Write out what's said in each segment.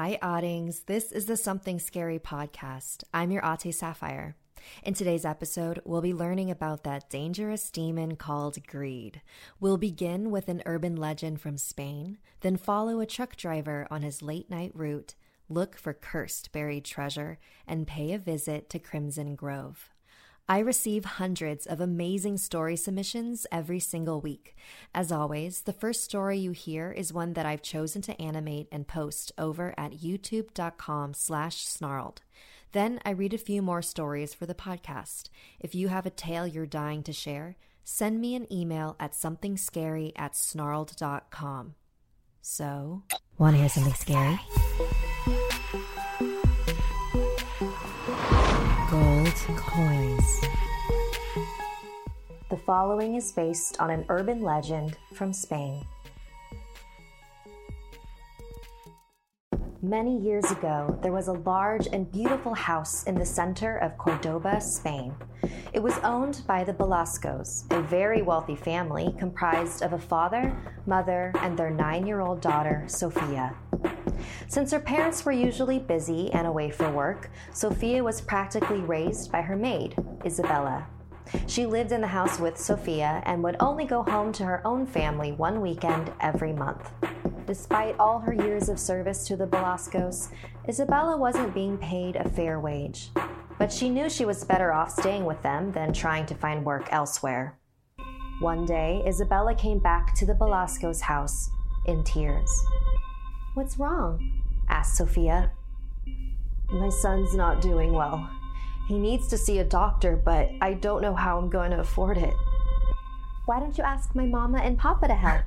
Hi, Oddings. This is the Something Scary podcast. I'm your Ate Sapphire. In today's episode, we'll be learning about that dangerous demon called greed. We'll begin with an urban legend from Spain, then follow a truck driver on his late night route, look for cursed buried treasure, and pay a visit to Crimson Grove. I receive hundreds of amazing story submissions every single week. As always, the first story you hear is one that I've chosen to animate and post over at youtube.com slash snarled. Then I read a few more stories for the podcast. If you have a tale you're dying to share, send me an email at somethingscary at snarled.com. So, want to hear something scary? Coins. The following is based on an urban legend from Spain. Many years ago, there was a large and beautiful house in the center of Cordoba, Spain. It was owned by the Belascos, a very wealthy family comprised of a father, mother, and their nine year old daughter, Sofia. Since her parents were usually busy and away for work, Sofia was practically raised by her maid, Isabella. She lived in the house with Sofia and would only go home to her own family one weekend every month. Despite all her years of service to the Belascos, Isabella wasn't being paid a fair wage. But she knew she was better off staying with them than trying to find work elsewhere. One day, Isabella came back to the Belascos' house in tears. What's wrong? asked Sofia. My son's not doing well. He needs to see a doctor, but I don't know how I'm going to afford it. Why don't you ask my mama and papa to help?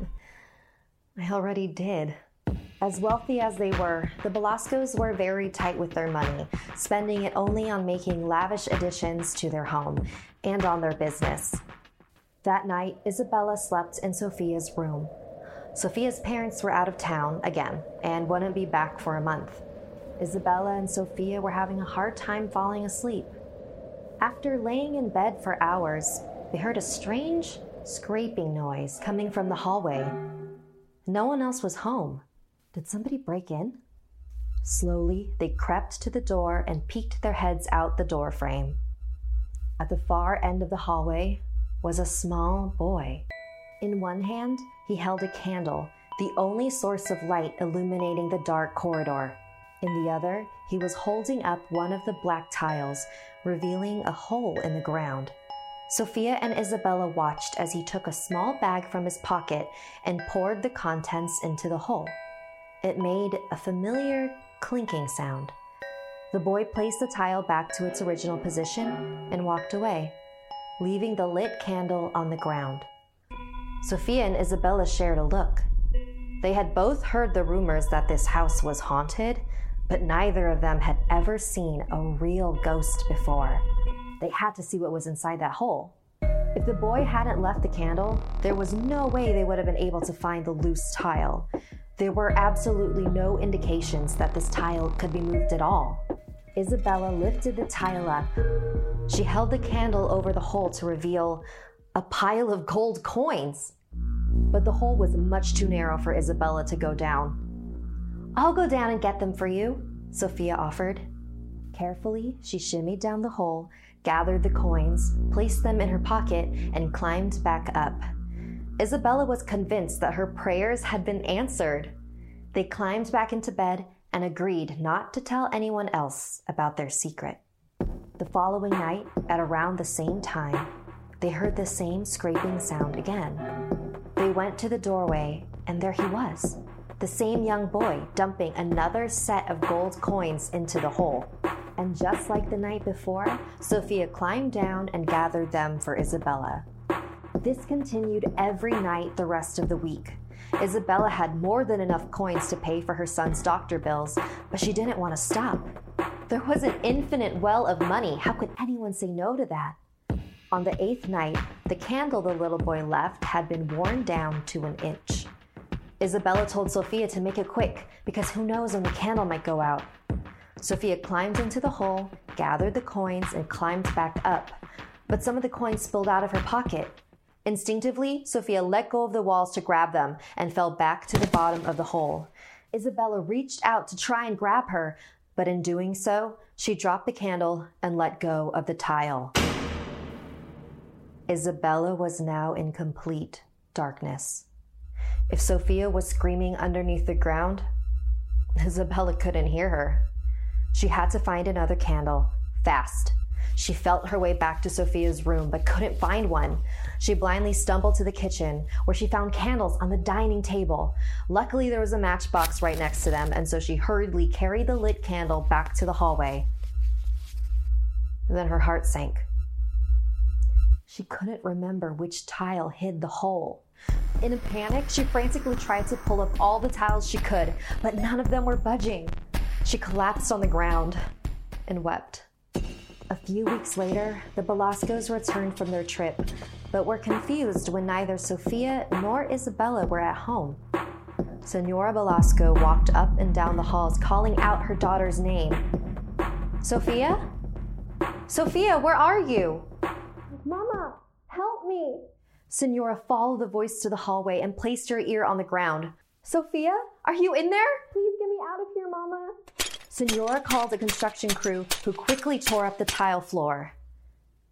I already did. As wealthy as they were, the Belascos were very tight with their money, spending it only on making lavish additions to their home and on their business. That night, Isabella slept in Sofia's room. Sofia's parents were out of town again and wouldn't be back for a month. Isabella and Sophia were having a hard time falling asleep. After laying in bed for hours, they heard a strange scraping noise coming from the hallway. No one else was home. Did somebody break in? Slowly, they crept to the door and peeked their heads out the door frame. At the far end of the hallway was a small boy. In one hand, he held a candle, the only source of light illuminating the dark corridor. In the other, he was holding up one of the black tiles, revealing a hole in the ground. Sofia and Isabella watched as he took a small bag from his pocket and poured the contents into the hole. It made a familiar clinking sound. The boy placed the tile back to its original position and walked away, leaving the lit candle on the ground. Sofia and Isabella shared a look. They had both heard the rumors that this house was haunted, but neither of them had ever seen a real ghost before. They had to see what was inside that hole. If the boy hadn't left the candle, there was no way they would have been able to find the loose tile. There were absolutely no indications that this tile could be moved at all. Isabella lifted the tile up. She held the candle over the hole to reveal a pile of gold coins. But the hole was much too narrow for Isabella to go down. I'll go down and get them for you, Sofia offered. Carefully, she shimmied down the hole gathered the coins, placed them in her pocket, and climbed back up. Isabella was convinced that her prayers had been answered. They climbed back into bed and agreed not to tell anyone else about their secret. The following night, at around the same time, they heard the same scraping sound again. They went to the doorway, and there he was, the same young boy dumping another set of gold coins into the hole. And just like the night before, Sofia climbed down and gathered them for Isabella. This continued every night the rest of the week. Isabella had more than enough coins to pay for her son's doctor bills, but she didn't want to stop. There was an infinite well of money. How could anyone say no to that? On the eighth night, the candle the little boy left had been worn down to an inch. Isabella told Sophia to make it quick because who knows when the candle might go out. Sophia climbed into the hole, gathered the coins, and climbed back up. But some of the coins spilled out of her pocket. Instinctively, Sophia let go of the walls to grab them and fell back to the bottom of the hole. Isabella reached out to try and grab her, but in doing so, she dropped the candle and let go of the tile. Isabella was now in complete darkness. If Sophia was screaming underneath the ground, Isabella couldn't hear her. She had to find another candle, fast. She felt her way back to Sophia's room, but couldn't find one. She blindly stumbled to the kitchen, where she found candles on the dining table. Luckily, there was a matchbox right next to them, and so she hurriedly carried the lit candle back to the hallway. Then her heart sank. She couldn't remember which tile hid the hole. In a panic, she frantically tried to pull up all the tiles she could, but none of them were budging. She collapsed on the ground and wept. A few weeks later, the Belascos returned from their trip, but were confused when neither Sophia nor Isabella were at home. Senora Belasco walked up and down the halls calling out her daughter's name. Sophia? Sophia, where are you? Mama, help me! Senora followed the voice to the hallway and placed her ear on the ground. Sophia, are you in there? Please get me out of here, Mama. Senora called a construction crew who quickly tore up the tile floor.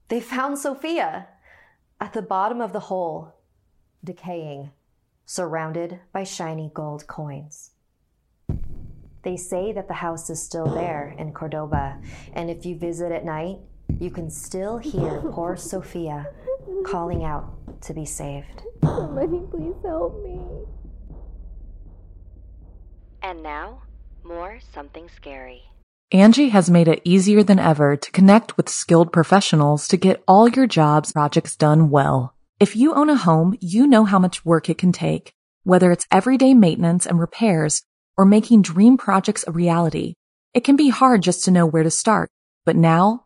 They found Sophia at the bottom of the hole, decaying, surrounded by shiny gold coins. They say that the house is still there in Cordoba, and if you visit at night, you can still hear poor Sophia calling out to be saved. Somebody please help me. And now, more something scary. Angi has made it easier than ever to connect with skilled professionals to get all your jobs projects done well. If you own a home, you know how much work it can take, whether it's everyday maintenance and repairs or making dream projects a reality. It can be hard just to know where to start, but now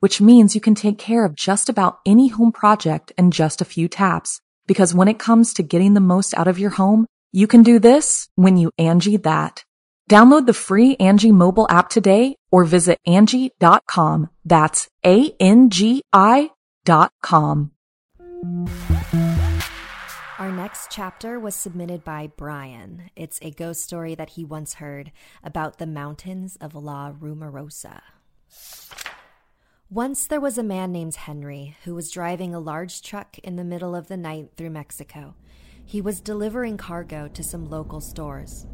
which means you can take care of just about any home project in just a few taps. Because when it comes to getting the most out of your home, you can do this when you Angi that. Download the free Angi mobile app today or visit Angi.com. That's A-N-G-I dot com. Our next chapter was submitted by Brian. It's a ghost story that he once heard about the mountains of La Rumorosa. Once there was a man named Henry who was driving a large truck in the middle of the night through Mexico. He was delivering cargo to some local stores.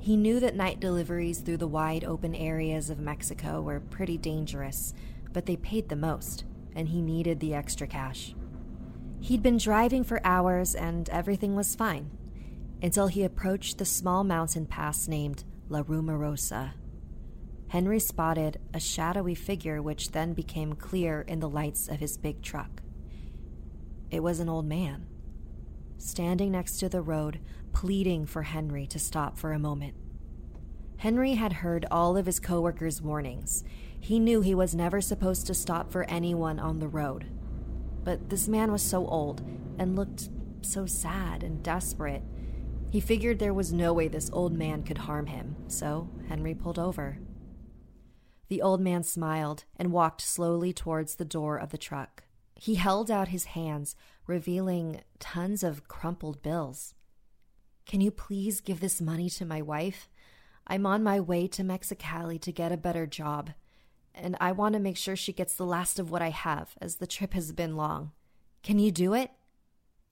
He knew that night deliveries through the wide open areas of Mexico were pretty dangerous, but they paid the most, and he needed the extra cash. He'd been driving for hours and everything was fine until he approached the small mountain pass named La Rumorosa. Henry spotted a shadowy figure which then became clear in the lights of his big truck. It was an old man, standing next to the road, pleading for Henry to stop for a moment. Henry had heard all of his coworkers' warnings. He knew he was never supposed to stop for anyone on the road. But this man was so old and looked so sad and desperate. He figured there was no way this old man could harm him, so Henry pulled over. The old man smiled and walked slowly towards the door of the truck. He held out his hands, revealing tons of crumpled bills. Can you please give this money to my wife? I'm on my way to Mexicali to get a better job, and I want to make sure she gets the last of what I have, as the trip has been long. Can you do it?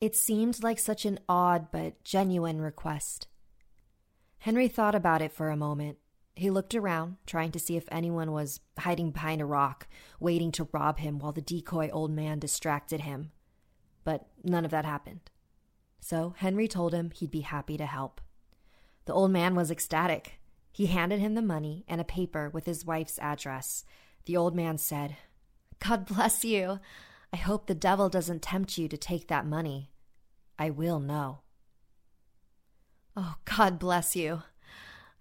It seemed like such an odd but genuine request. Henry thought about it for a moment He looked around, trying to see if anyone was hiding behind a rock, waiting to rob him while the decoy old man distracted him. But none of that happened. So Henry told him he'd be happy to help. The old man was ecstatic. He handed him the money and a paper with his wife's address. The old man said, God bless you. I hope the devil doesn't tempt you to take that money. I will know. Oh, God bless you.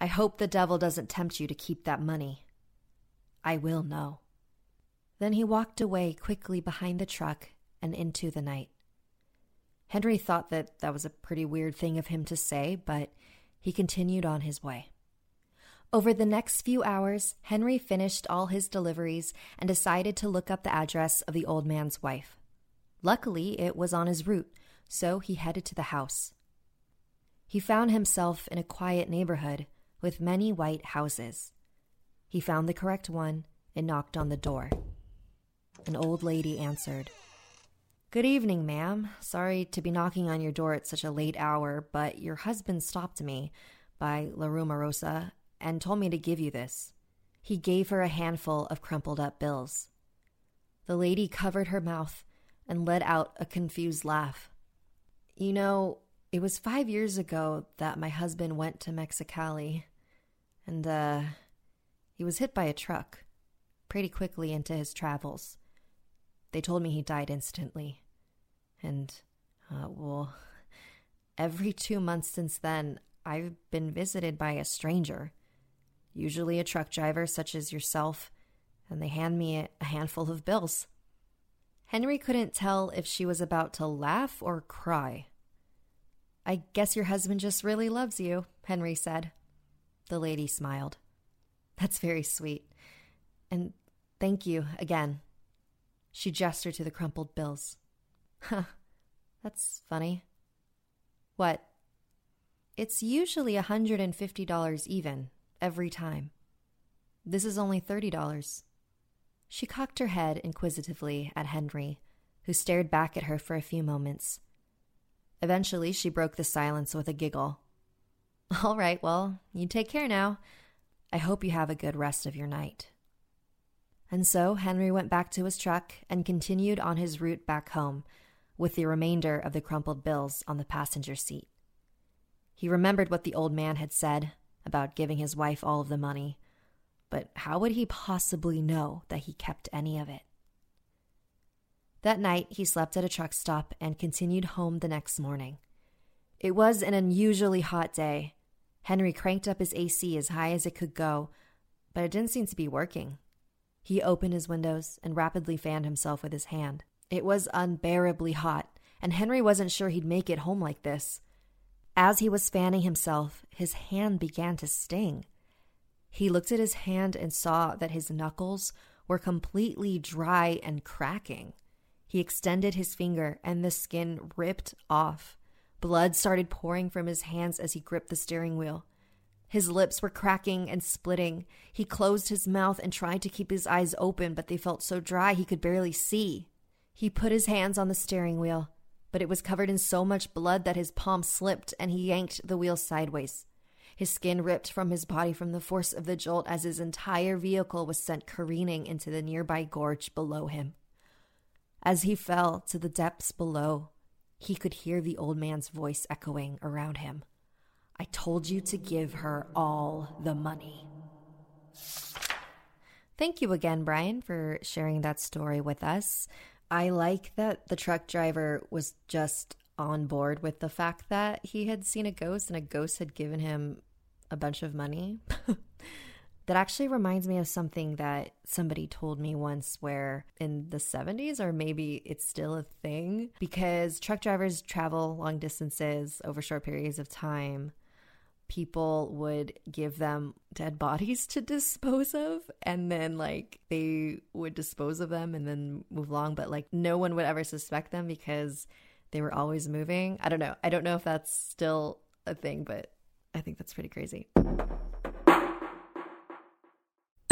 I hope the devil doesn't tempt you to keep that money. I will know. Then he walked away quickly behind the truck and into the night. Henry thought that that was a pretty weird thing of him to say, but he continued on his way. Over the next few hours, Henry finished all his deliveries and decided to look up the address of the old man's wife. Luckily, it was on his route, so he headed to the house. He found himself in a quiet neighborhood with many white houses. He found the correct one and knocked on the door. An old lady answered. Good evening, ma'am. Sorry to be knocking on your door at such a late hour, but your husband stopped me by La Rumorosa and told me to give you this. He gave her a handful of crumpled up bills. The lady covered her mouth and let out a confused laugh. You know, it was five years ago that my husband went to Mexicali, and, uh, he was hit by a truck pretty quickly into his travels. They told me he died instantly. And, uh, well, every two months since then, I've been visited by a stranger, usually a truck driver such as yourself, and they hand me a handful of bills. Henry couldn't tell if she was about to laugh or cry. I guess your husband just really loves you, Henry said. The lady smiled. That's very sweet. And thank you again. She gestured to the crumpled bills. Huh, that's funny. What? It's usually a $150 even, every time. This is only $30. She cocked her head inquisitively at Henry, who stared back at her for a few moments. Eventually, she broke the silence with a giggle. All right, well, you take care now. I hope you have a good rest of your night. And so Henry went back to his truck and continued on his route back home with the remainder of the crumpled bills on the passenger seat. He remembered what the old man had said about giving his wife all of the money, but how would he possibly know that he kept any of it? That night, he slept at a truck stop and continued home the next morning. It was an unusually hot day. Henry cranked up his AC as high as it could go, but it didn't seem to be working. He opened his windows and rapidly fanned himself with his hand. It was unbearably hot, and Henry wasn't sure he'd make it home like this. As he was fanning himself, his hand began to sting. He looked at his hand and saw that his knuckles were completely dry and cracking. He extended his finger, and the skin ripped off. Blood started pouring from his hands as he gripped the steering wheel. His lips were cracking and splitting. He closed his mouth and tried to keep his eyes open, but they felt so dry he could barely see. He put his hands on the steering wheel, but it was covered in so much blood that his palm slipped and he yanked the wheel sideways. His skin ripped from his body from the force of the jolt as his entire vehicle was sent careening into the nearby gorge below him. As he fell to the depths below, he could hear the old man's voice echoing around him. I told you to give her all the money. Thank you again, Brian, for sharing that story with us. I like that the truck driver was just on board with the fact that he had seen a ghost and a ghost had given him a bunch of money. that actually reminds me of something that somebody told me once where in the 70s or maybe it's still a thing because truck drivers travel long distances over short periods of time people would give them dead bodies to dispose of and then like they would dispose of them and then move along but like no one would ever suspect them because they were always moving. I don't know. I don't know if that's still a thing but i think that's pretty crazy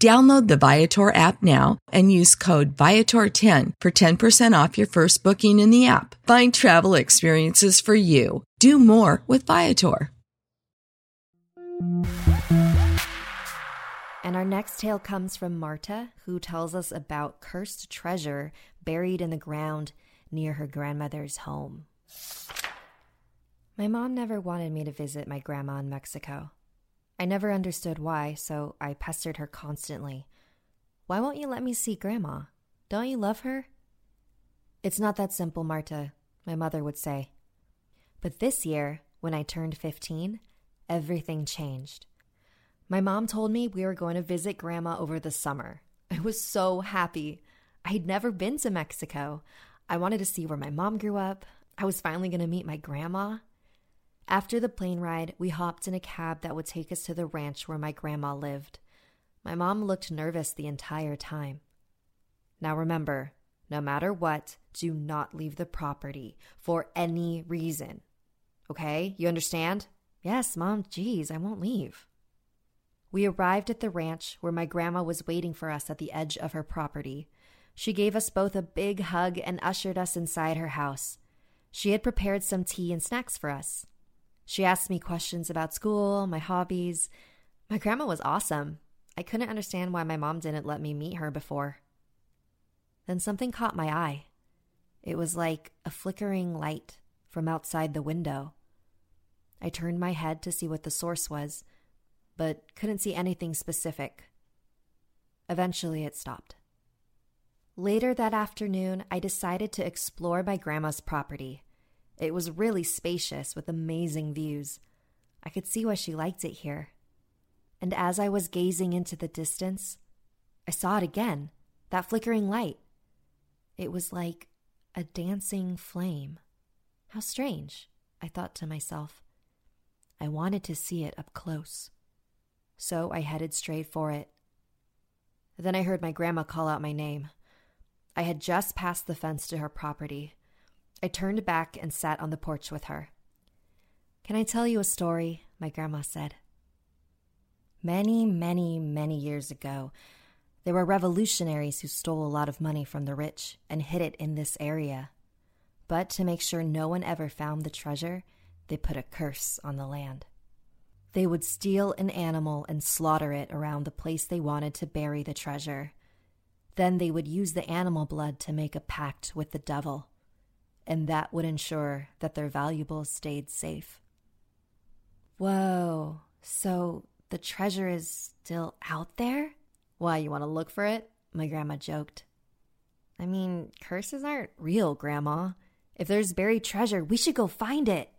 Download the Viator app now and use code Viator10 for 10% off your first booking in the app. Find travel experiences for you. Do more with Viator. And our next tale comes from Marta, who tells us about cursed treasure buried in the ground near her grandmother's home. My mom never wanted me to visit my grandma in Mexico. I never understood why, so I pestered her constantly. Why won't you let me see Grandma? Don't you love her? It's not that simple, Marta, my mother would say. But this year, when I turned 15, everything changed. My mom told me we were going to visit Grandma over the summer. I was so happy. I'd never been to Mexico. I wanted to see where my mom grew up. I was finally going to meet my grandma. After the plane ride, we hopped in a cab that would take us to the ranch where my grandma lived. My mom looked nervous the entire time. Now remember, no matter what, do not leave the property for any reason. Okay? You understand? Yes, Mom, geez, I won't leave. We arrived at the ranch where my grandma was waiting for us at the edge of her property. She gave us both a big hug and ushered us inside her house. She had prepared some tea and snacks for us. She asked me questions about school, my hobbies. My grandma was awesome. I couldn't understand why my mom didn't let me meet her before. Then something caught my eye. It was like a flickering light from outside the window. I turned my head to see what the source was, but couldn't see anything specific. Eventually, it stopped. Later that afternoon, I decided to explore my grandma's property. It was really spacious with amazing views. I could see why she liked it here. And as I was gazing into the distance, I saw it again that flickering light. It was like a dancing flame. How strange, I thought to myself. I wanted to see it up close. So I headed straight for it. Then I heard my grandma call out my name. I had just passed the fence to her property. I turned back and sat on the porch with her. Can I tell you a story? My grandma said. Many, many, many years ago, there were revolutionaries who stole a lot of money from the rich and hid it in this area. But to make sure no one ever found the treasure, they put a curse on the land. They would steal an animal and slaughter it around the place they wanted to bury the treasure. Then they would use the animal blood to make a pact with the devil and that would ensure that their valuables stayed safe. Whoa, so the treasure is still out there? Why, you want to look for it? My grandma joked. I mean, curses aren't real, Grandma. If there's buried treasure, we should go find it.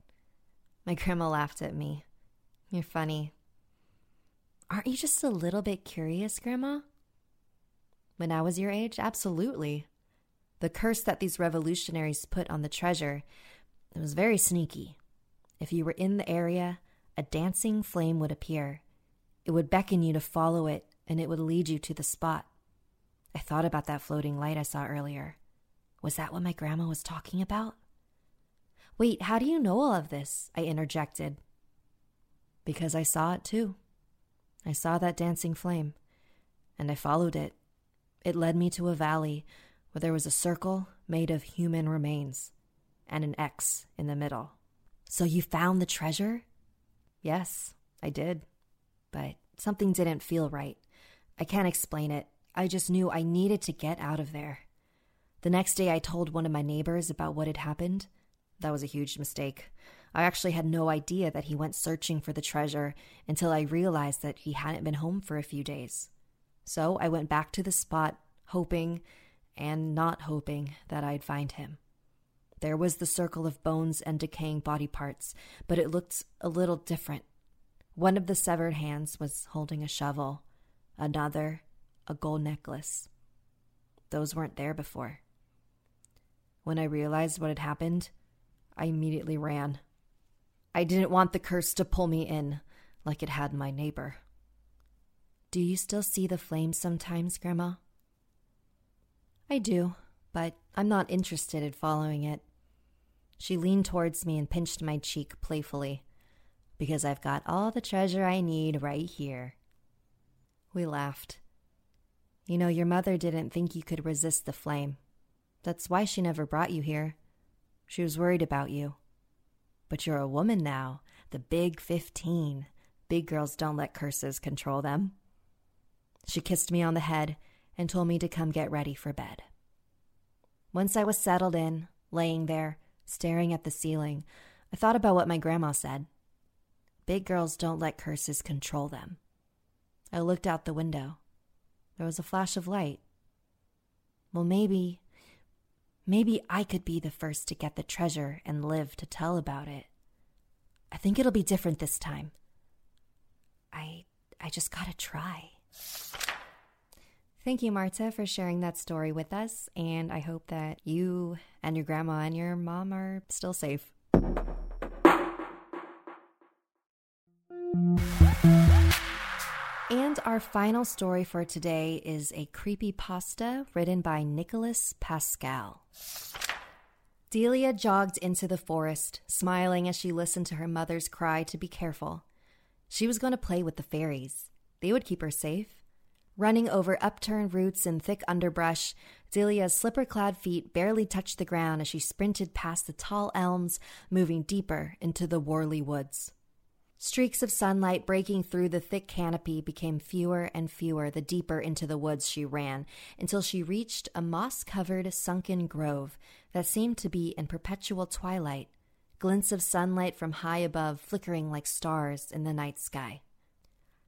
My grandma laughed at me. You're funny. Aren't you just a little bit curious, Grandma? When I was your age, absolutely. The curse that these revolutionaries put on the treasure it was very sneaky. If you were in the area, a dancing flame would appear. It would beckon you to follow it, and it would lead you to the spot. I thought about that floating light I saw earlier. Was that what my grandma was talking about? Wait, how do you know all of this? I interjected. Because I saw it too. I saw that dancing flame, and I followed it. It led me to a valley where there was a circle made of human remains and an X in the middle. So you found the treasure? Yes, I did. But something didn't feel right. I can't explain it. I just knew I needed to get out of there. The next day, I told one of my neighbors about what had happened. That was a huge mistake. I actually had no idea that he went searching for the treasure until I realized that he hadn't been home for a few days. So I went back to the spot, hoping and not hoping that I'd find him. There was the circle of bones and decaying body parts, but it looked a little different. One of the severed hands was holding a shovel, another, a gold necklace. Those weren't there before. When I realized what had happened, I immediately ran. I didn't want the curse to pull me in like it had my neighbor. Do you still see the flames sometimes, Grandma? I do, but I'm not interested in following it. She leaned towards me and pinched my cheek playfully. Because I've got all the treasure I need right here. We laughed. You know, your mother didn't think you could resist the flame. That's why she never brought you here. She was worried about you. But you're a woman now, the big 15. Big girls don't let curses control them. She kissed me on the head and told me to come get ready for bed. Once I was settled in, laying there, Staring at the ceiling, I thought about what my grandma said. Big girls don't let curses control them. I looked out the window. There was a flash of light. Well, maybe, maybe I could be the first to get the treasure and live to tell about it. I think it'll be different this time. I, I just gotta try. Thank you, Marta, for sharing that story with us. And I hope that you and your grandma and your mom are still safe. And our final story for today is a creepy pasta written by Nicholas Pascal. Delia jogged into the forest, smiling as she listened to her mother's cry to be careful. She was going to play with the fairies. They would keep her safe. Running over upturned roots and thick underbrush, Delia's slipper clad feet barely touched the ground as she sprinted past the tall elms, moving deeper into the Worley woods. Streaks of sunlight breaking through the thick canopy became fewer and fewer the deeper into the woods she ran, until she reached a moss covered, sunken grove that seemed to be in perpetual twilight, glints of sunlight from high above flickering like stars in the night sky.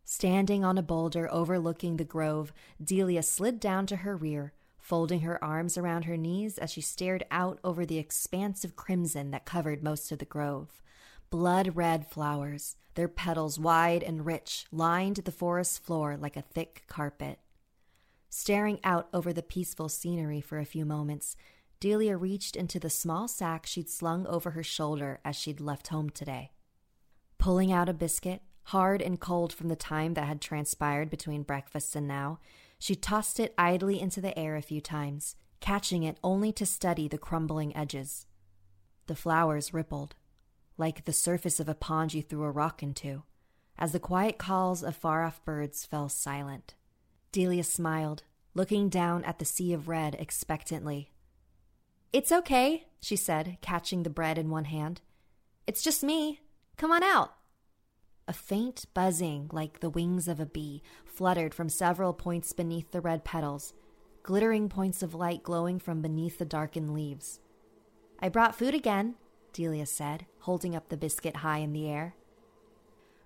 Standing on a boulder overlooking the grove, Delia slid down to her rear, folding her arms around her knees as she stared out over the expanse of crimson that covered most of the grove. Blood red flowers, their petals wide and rich, lined the forest floor like a thick carpet. Staring out over the peaceful scenery for a few moments, Delia reached into the small sack she'd slung over her shoulder as she'd left home today. Pulling out a biscuit, hard and cold from the time that had transpired between breakfast and now, she tossed it idly into the air a few times, catching it only to study the crumbling edges. The flowers rippled, like the surface of a pond you threw a rock into, as the quiet calls of far off birds fell silent. Delia smiled, looking down at the sea of red expectantly. It's okay, she said, catching the bread in one hand. It's just me. Come on out. A faint buzzing, like the wings of a bee, fluttered from several points beneath the red petals, glittering points of light glowing from beneath the darkened leaves. I brought food again, Delia said, holding up the biscuit high in the air.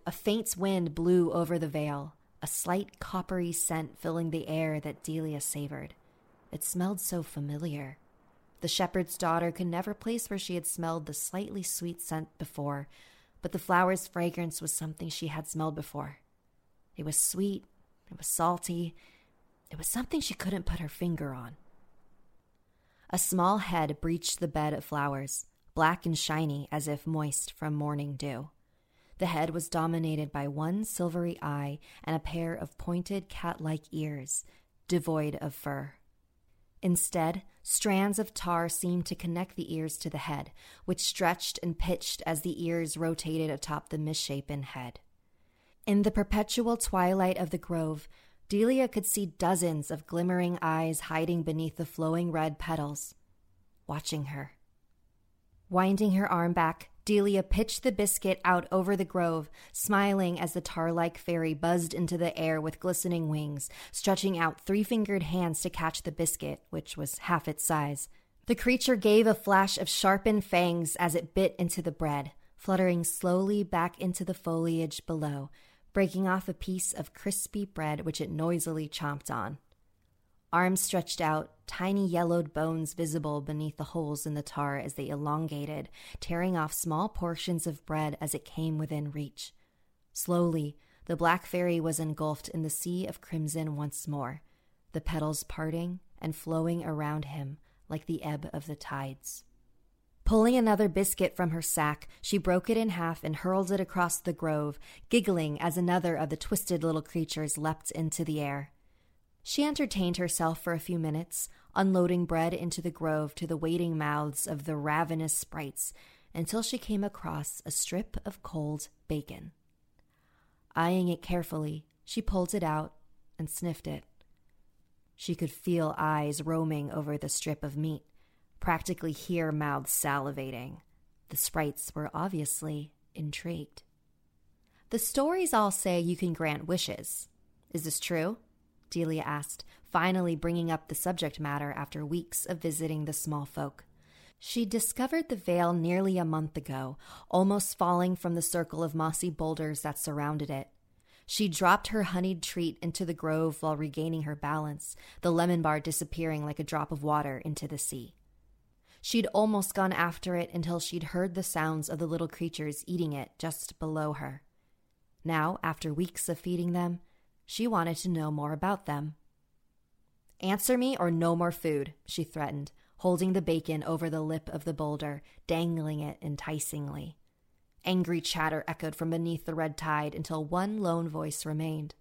A faint wind blew over the vale, a slight coppery scent filling the air that Delia savored. It smelled so familiar. The shepherd's daughter could never place where she had smelled the slightly sweet scent before, but the flower's fragrance was something she had smelled before. It was sweet, it was salty, it was something she couldn't put her finger on. A small head breached the bed of flowers, black and shiny as if moist from morning dew. The head was dominated by one silvery eye and a pair of pointed cat like ears, devoid of fur. Instead, strands of tar seemed to connect the ears to the head, which stretched and pitched as the ears rotated atop the misshapen head. In the perpetual twilight of the grove, Delia could see dozens of glimmering eyes hiding beneath the flowing red petals, watching her. Winding her arm back, Delia pitched the biscuit out over the grove, smiling as the tar like fairy buzzed into the air with glistening wings, stretching out three fingered hands to catch the biscuit, which was half its size. The creature gave a flash of sharpened fangs as it bit into the bread, fluttering slowly back into the foliage below, breaking off a piece of crispy bread which it noisily chomped on. Arms stretched out, tiny yellowed bones visible beneath the holes in the tar as they elongated, tearing off small portions of bread as it came within reach. Slowly, the black fairy was engulfed in the sea of crimson once more, the petals parting and flowing around him like the ebb of the tides. Pulling another biscuit from her sack, she broke it in half and hurled it across the grove, giggling as another of the twisted little creatures leapt into the air. She entertained herself for a few minutes, unloading bread into the grove to the waiting mouths of the ravenous sprites until she came across a strip of cold bacon. Eyeing it carefully, she pulled it out and sniffed it. She could feel eyes roaming over the strip of meat, practically hear mouths salivating. The sprites were obviously intrigued. The stories all say you can grant wishes. Is this true? Delia asked, finally bringing up the subject matter after weeks of visiting the small folk. She discovered the vale nearly a month ago, almost falling from the circle of mossy boulders that surrounded it. She dropped her honeyed treat into the grove while regaining her balance, the lemon bar disappearing like a drop of water into the sea. She'd almost gone after it until she'd heard the sounds of the little creatures eating it just below her. Now, after weeks of feeding them, she wanted to know more about them. Answer me or no more food, she threatened, holding the bacon over the lip of the boulder, dangling it enticingly. Angry chatter echoed from beneath the red tide until one lone voice remained.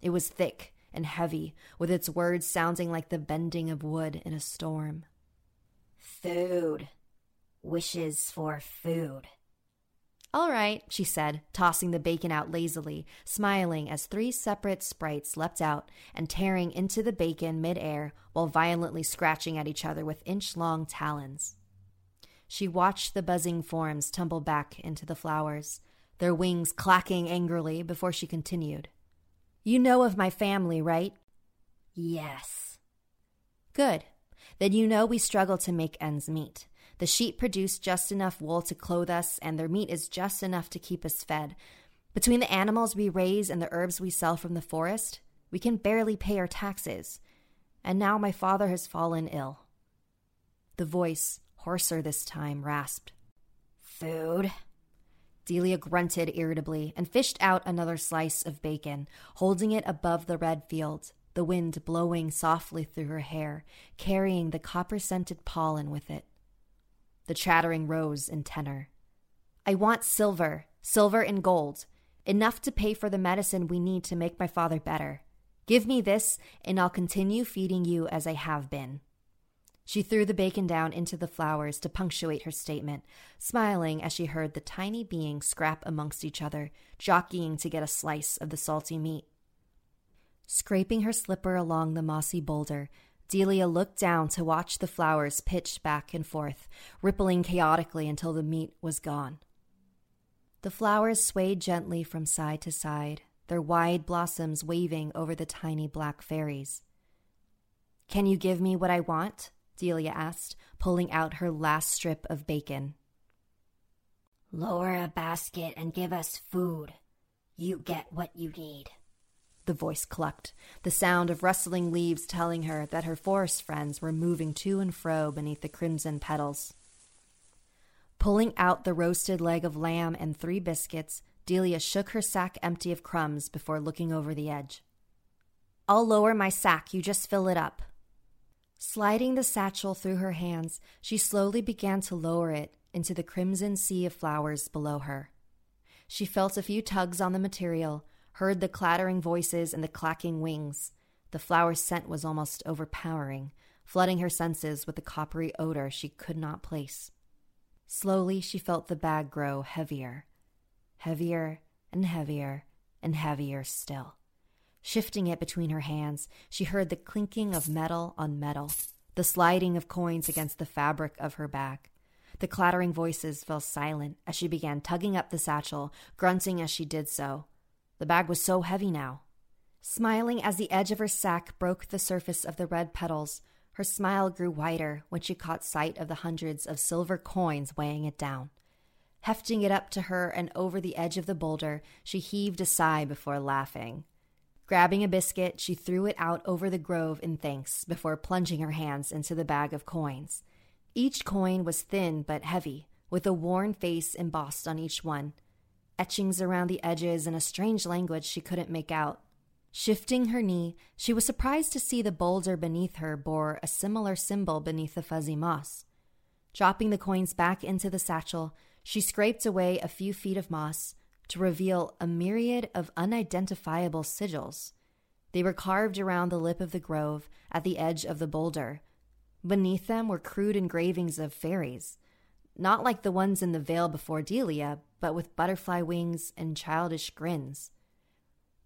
It was thick and heavy, with its words sounding like the bending of wood in a storm. Food. Wishes for food. All right, she said, tossing the bacon out lazily, smiling as three separate sprites leapt out and tearing into the bacon midair while violently scratching at each other with inch long talons. She watched the buzzing forms tumble back into the flowers, their wings clacking angrily before she continued. You know of my family, right? Yes. Good. Then you know we struggle to make ends meet. The sheep produce just enough wool to clothe us, and their meat is just enough to keep us fed. Between the animals we raise and the herbs we sell from the forest, we can barely pay our taxes. And now my father has fallen ill. The voice, hoarser this time, rasped. Food? Delia grunted irritably and fished out another slice of bacon, holding it above the red field, the wind blowing softly through her hair, carrying the copper scented pollen with it. The chattering rose in tenor. I want silver, silver and gold, enough to pay for the medicine we need to make my father better. Give me this, and I'll continue feeding you as I have been. She threw the bacon down into the flowers to punctuate her statement, smiling as she heard the tiny beings scrap amongst each other, jockeying to get a slice of the salty meat. Scraping her slipper along the mossy boulder, Delia looked down to watch the flowers pitch back and forth, rippling chaotically until the meat was gone. The flowers swayed gently from side to side, their wide blossoms waving over the tiny black fairies. Can you give me what I want? Delia asked, pulling out her last strip of bacon. Lower a basket and give us food. You get what you need the voice clucked, the sound of rustling leaves telling her that her forest friends were moving to and fro beneath the crimson petals. Pulling out the roasted leg of lamb and three biscuits, Delia shook her sack empty of crumbs before looking over the edge. I'll lower my sack, you just fill it up. Sliding the satchel through her hands, she slowly began to lower it into the crimson sea of flowers below her. She felt a few tugs on the material, heard the clattering voices and the clacking wings. The flower scent was almost overpowering, flooding her senses with a coppery odor she could not place. Slowly, she felt the bag grow heavier, heavier and heavier and heavier still. Shifting it between her hands, she heard the clinking of metal on metal, the sliding of coins against the fabric of her bag. The clattering voices fell silent as she began tugging up the satchel, grunting as she did so. The bag was so heavy now. Smiling as the edge of her sack broke the surface of the red petals, her smile grew wider when she caught sight of the hundreds of silver coins weighing it down. Hefting it up to her and over the edge of the boulder, she heaved a sigh before laughing. Grabbing a biscuit, she threw it out over the grove in thanks before plunging her hands into the bag of coins. Each coin was thin but heavy, with a worn face embossed on each one, etchings around the edges in a strange language she couldn't make out. Shifting her knee, she was surprised to see the boulder beneath her bore a similar symbol beneath the fuzzy moss. Dropping the coins back into the satchel, she scraped away a few feet of moss to reveal a myriad of unidentifiable sigils. They were carved around the lip of the grove at the edge of the boulder. Beneath them were crude engravings of fairies, not like the ones in the vale before Delia, but with butterfly wings and childish grins.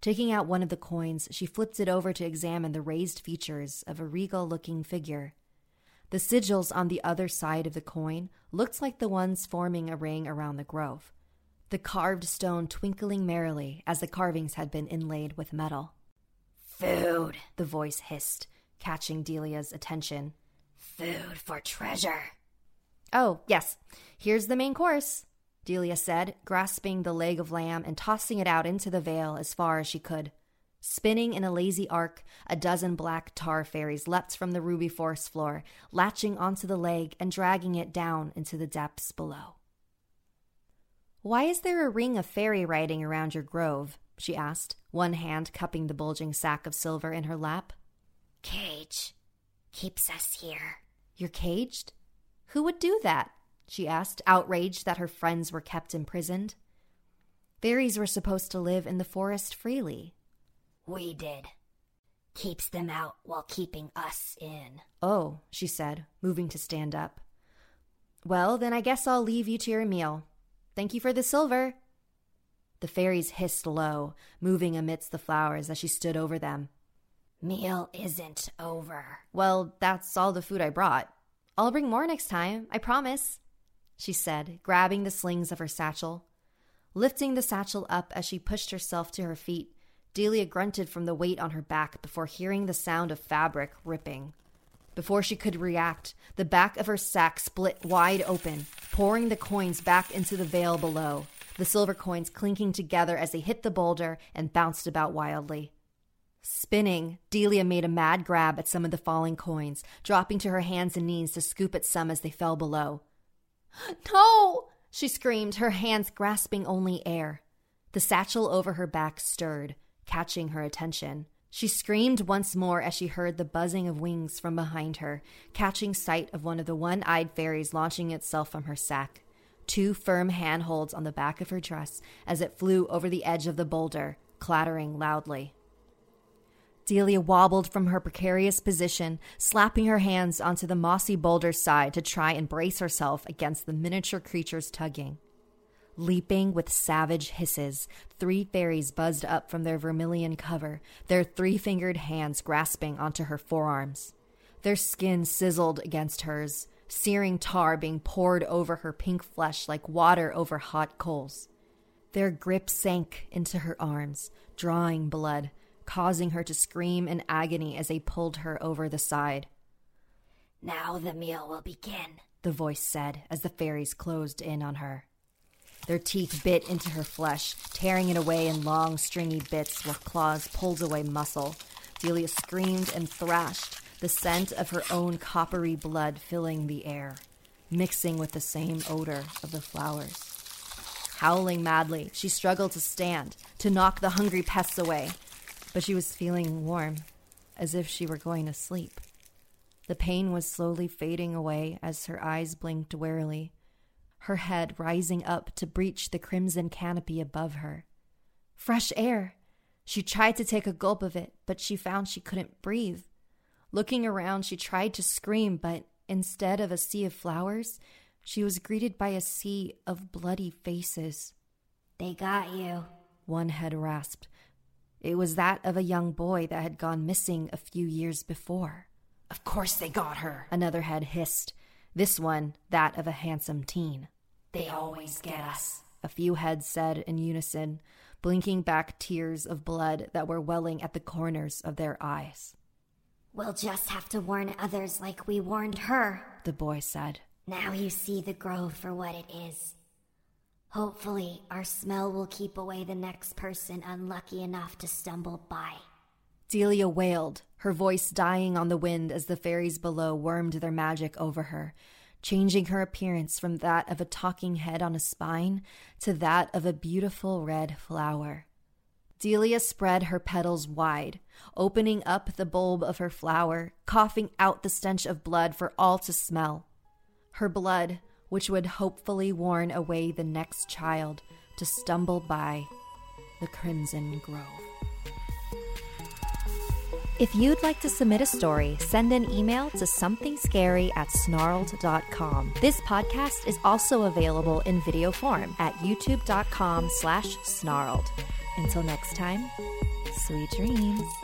Taking out one of the coins, she flipped it over to examine the raised features of a regal looking figure. The sigils on the other side of the coin looked like the ones forming a ring around the grove, the carved stone twinkling merrily as the carvings had been inlaid with metal. Food, The voice hissed, catching Delia's attention. food for treasure. Oh, yes, here's the main course, Delia said, grasping the leg of lamb and tossing it out into the vale as far as she could. Spinning in a lazy arc, a dozen black tar fairies leapt from the ruby forest floor, latching onto the leg and dragging it down into the depths below. Why is there a ring of fairy writing around your grove? she asked, one hand cupping the bulging sack of silver in her lap. Cage keeps us here. You're caged? Who would do that? she asked, outraged that her friends were kept imprisoned. Fairies were supposed to live in the forest freely. We did. Keeps them out while keeping us in. Oh, she said, moving to stand up. Well, then I guess I'll leave you to your meal. Thank you for the silver. The fairies hissed low, moving amidst the flowers as she stood over them. Meal isn't over. Well, that's all the food I brought. I'll bring more next time, I promise, she said, grabbing the slings of her satchel. Lifting the satchel up as she pushed herself to her feet, Delia grunted from the weight on her back before hearing the sound of fabric ripping. Before she could react, the back of her sack split wide open, pouring the coins back into the vale below, the silver coins clinking together as they hit the boulder and bounced about wildly. Spinning, Delia made a mad grab at some of the falling coins, dropping to her hands and knees to scoop at some as they fell below. No! she screamed, her hands grasping only air. The satchel over her back stirred, catching her attention. She screamed once more as she heard the buzzing of wings from behind her, catching sight of one of the one eyed fairies launching itself from her sack. Two firm handholds on the back of her dress as it flew over the edge of the boulder, clattering loudly. Delia wobbled from her precarious position, slapping her hands onto the mossy boulder's side to try and brace herself against the miniature creature's tugging. Leaping with savage hisses, three fairies buzzed up from their vermilion cover, their three fingered hands grasping onto her forearms. Their skin sizzled against hers, searing tar being poured over her pink flesh like water over hot coals. Their grip sank into her arms, drawing blood, causing her to scream in agony as they pulled her over the side. Now the meal will begin, the voice said as the fairies closed in on her. Their teeth bit into her flesh, tearing it away in long, stringy bits while claws pulled away muscle. Delia screamed and thrashed, the scent of her own coppery blood filling the air, mixing with the same odor of the flowers. Howling madly, she struggled to stand, to knock the hungry pests away, but she was feeling warm, as if she were going to sleep. The pain was slowly fading away as her eyes blinked warily, her head rising up to breach the crimson canopy above her. Fresh air! She tried to take a gulp of it, but she found she couldn't breathe. Looking around, she tried to scream, but instead of a sea of flowers, she was greeted by a sea of bloody faces. They got you. One head rasped. It was that of a young boy that had gone missing a few years before. Of course they got her. Another head hissed. This one, that of a handsome teen. They always get us. A few heads said in unison, blinking back tears of blood that were welling at the corners of their eyes. We'll just have to warn others like we warned her, the boy said. Now you see the grove for what it is. Hopefully, our smell will keep away the next person unlucky enough to stumble by. Delia wailed, her voice dying on the wind as the fairies below wormed their magic over her, changing her appearance from that of a talking head on a spine to that of a beautiful red flower. Delia spread her petals wide, opening up the bulb of her flower, coughing out the stench of blood for all to smell. Her blood, which would hopefully warn away the next child to stumble by the Crimson Grove. If you'd like to submit a story, send an email to somethingscary at snarled.com. This podcast is also available in video form at youtube.com slash snarled. Until next time, sweet dreams.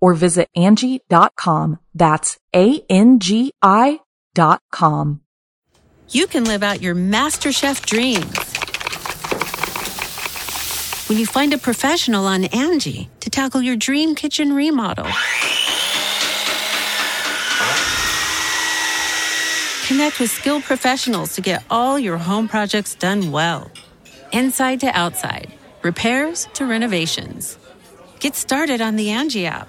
or visit Angi.com. That's A-N-G-I dot com. You can live out your MasterChef dreams when you find a professional on Angi to tackle your dream kitchen remodel. Connect with skilled professionals to get all your home projects done well. Inside to outside repairs to renovations. Get started on the Angi app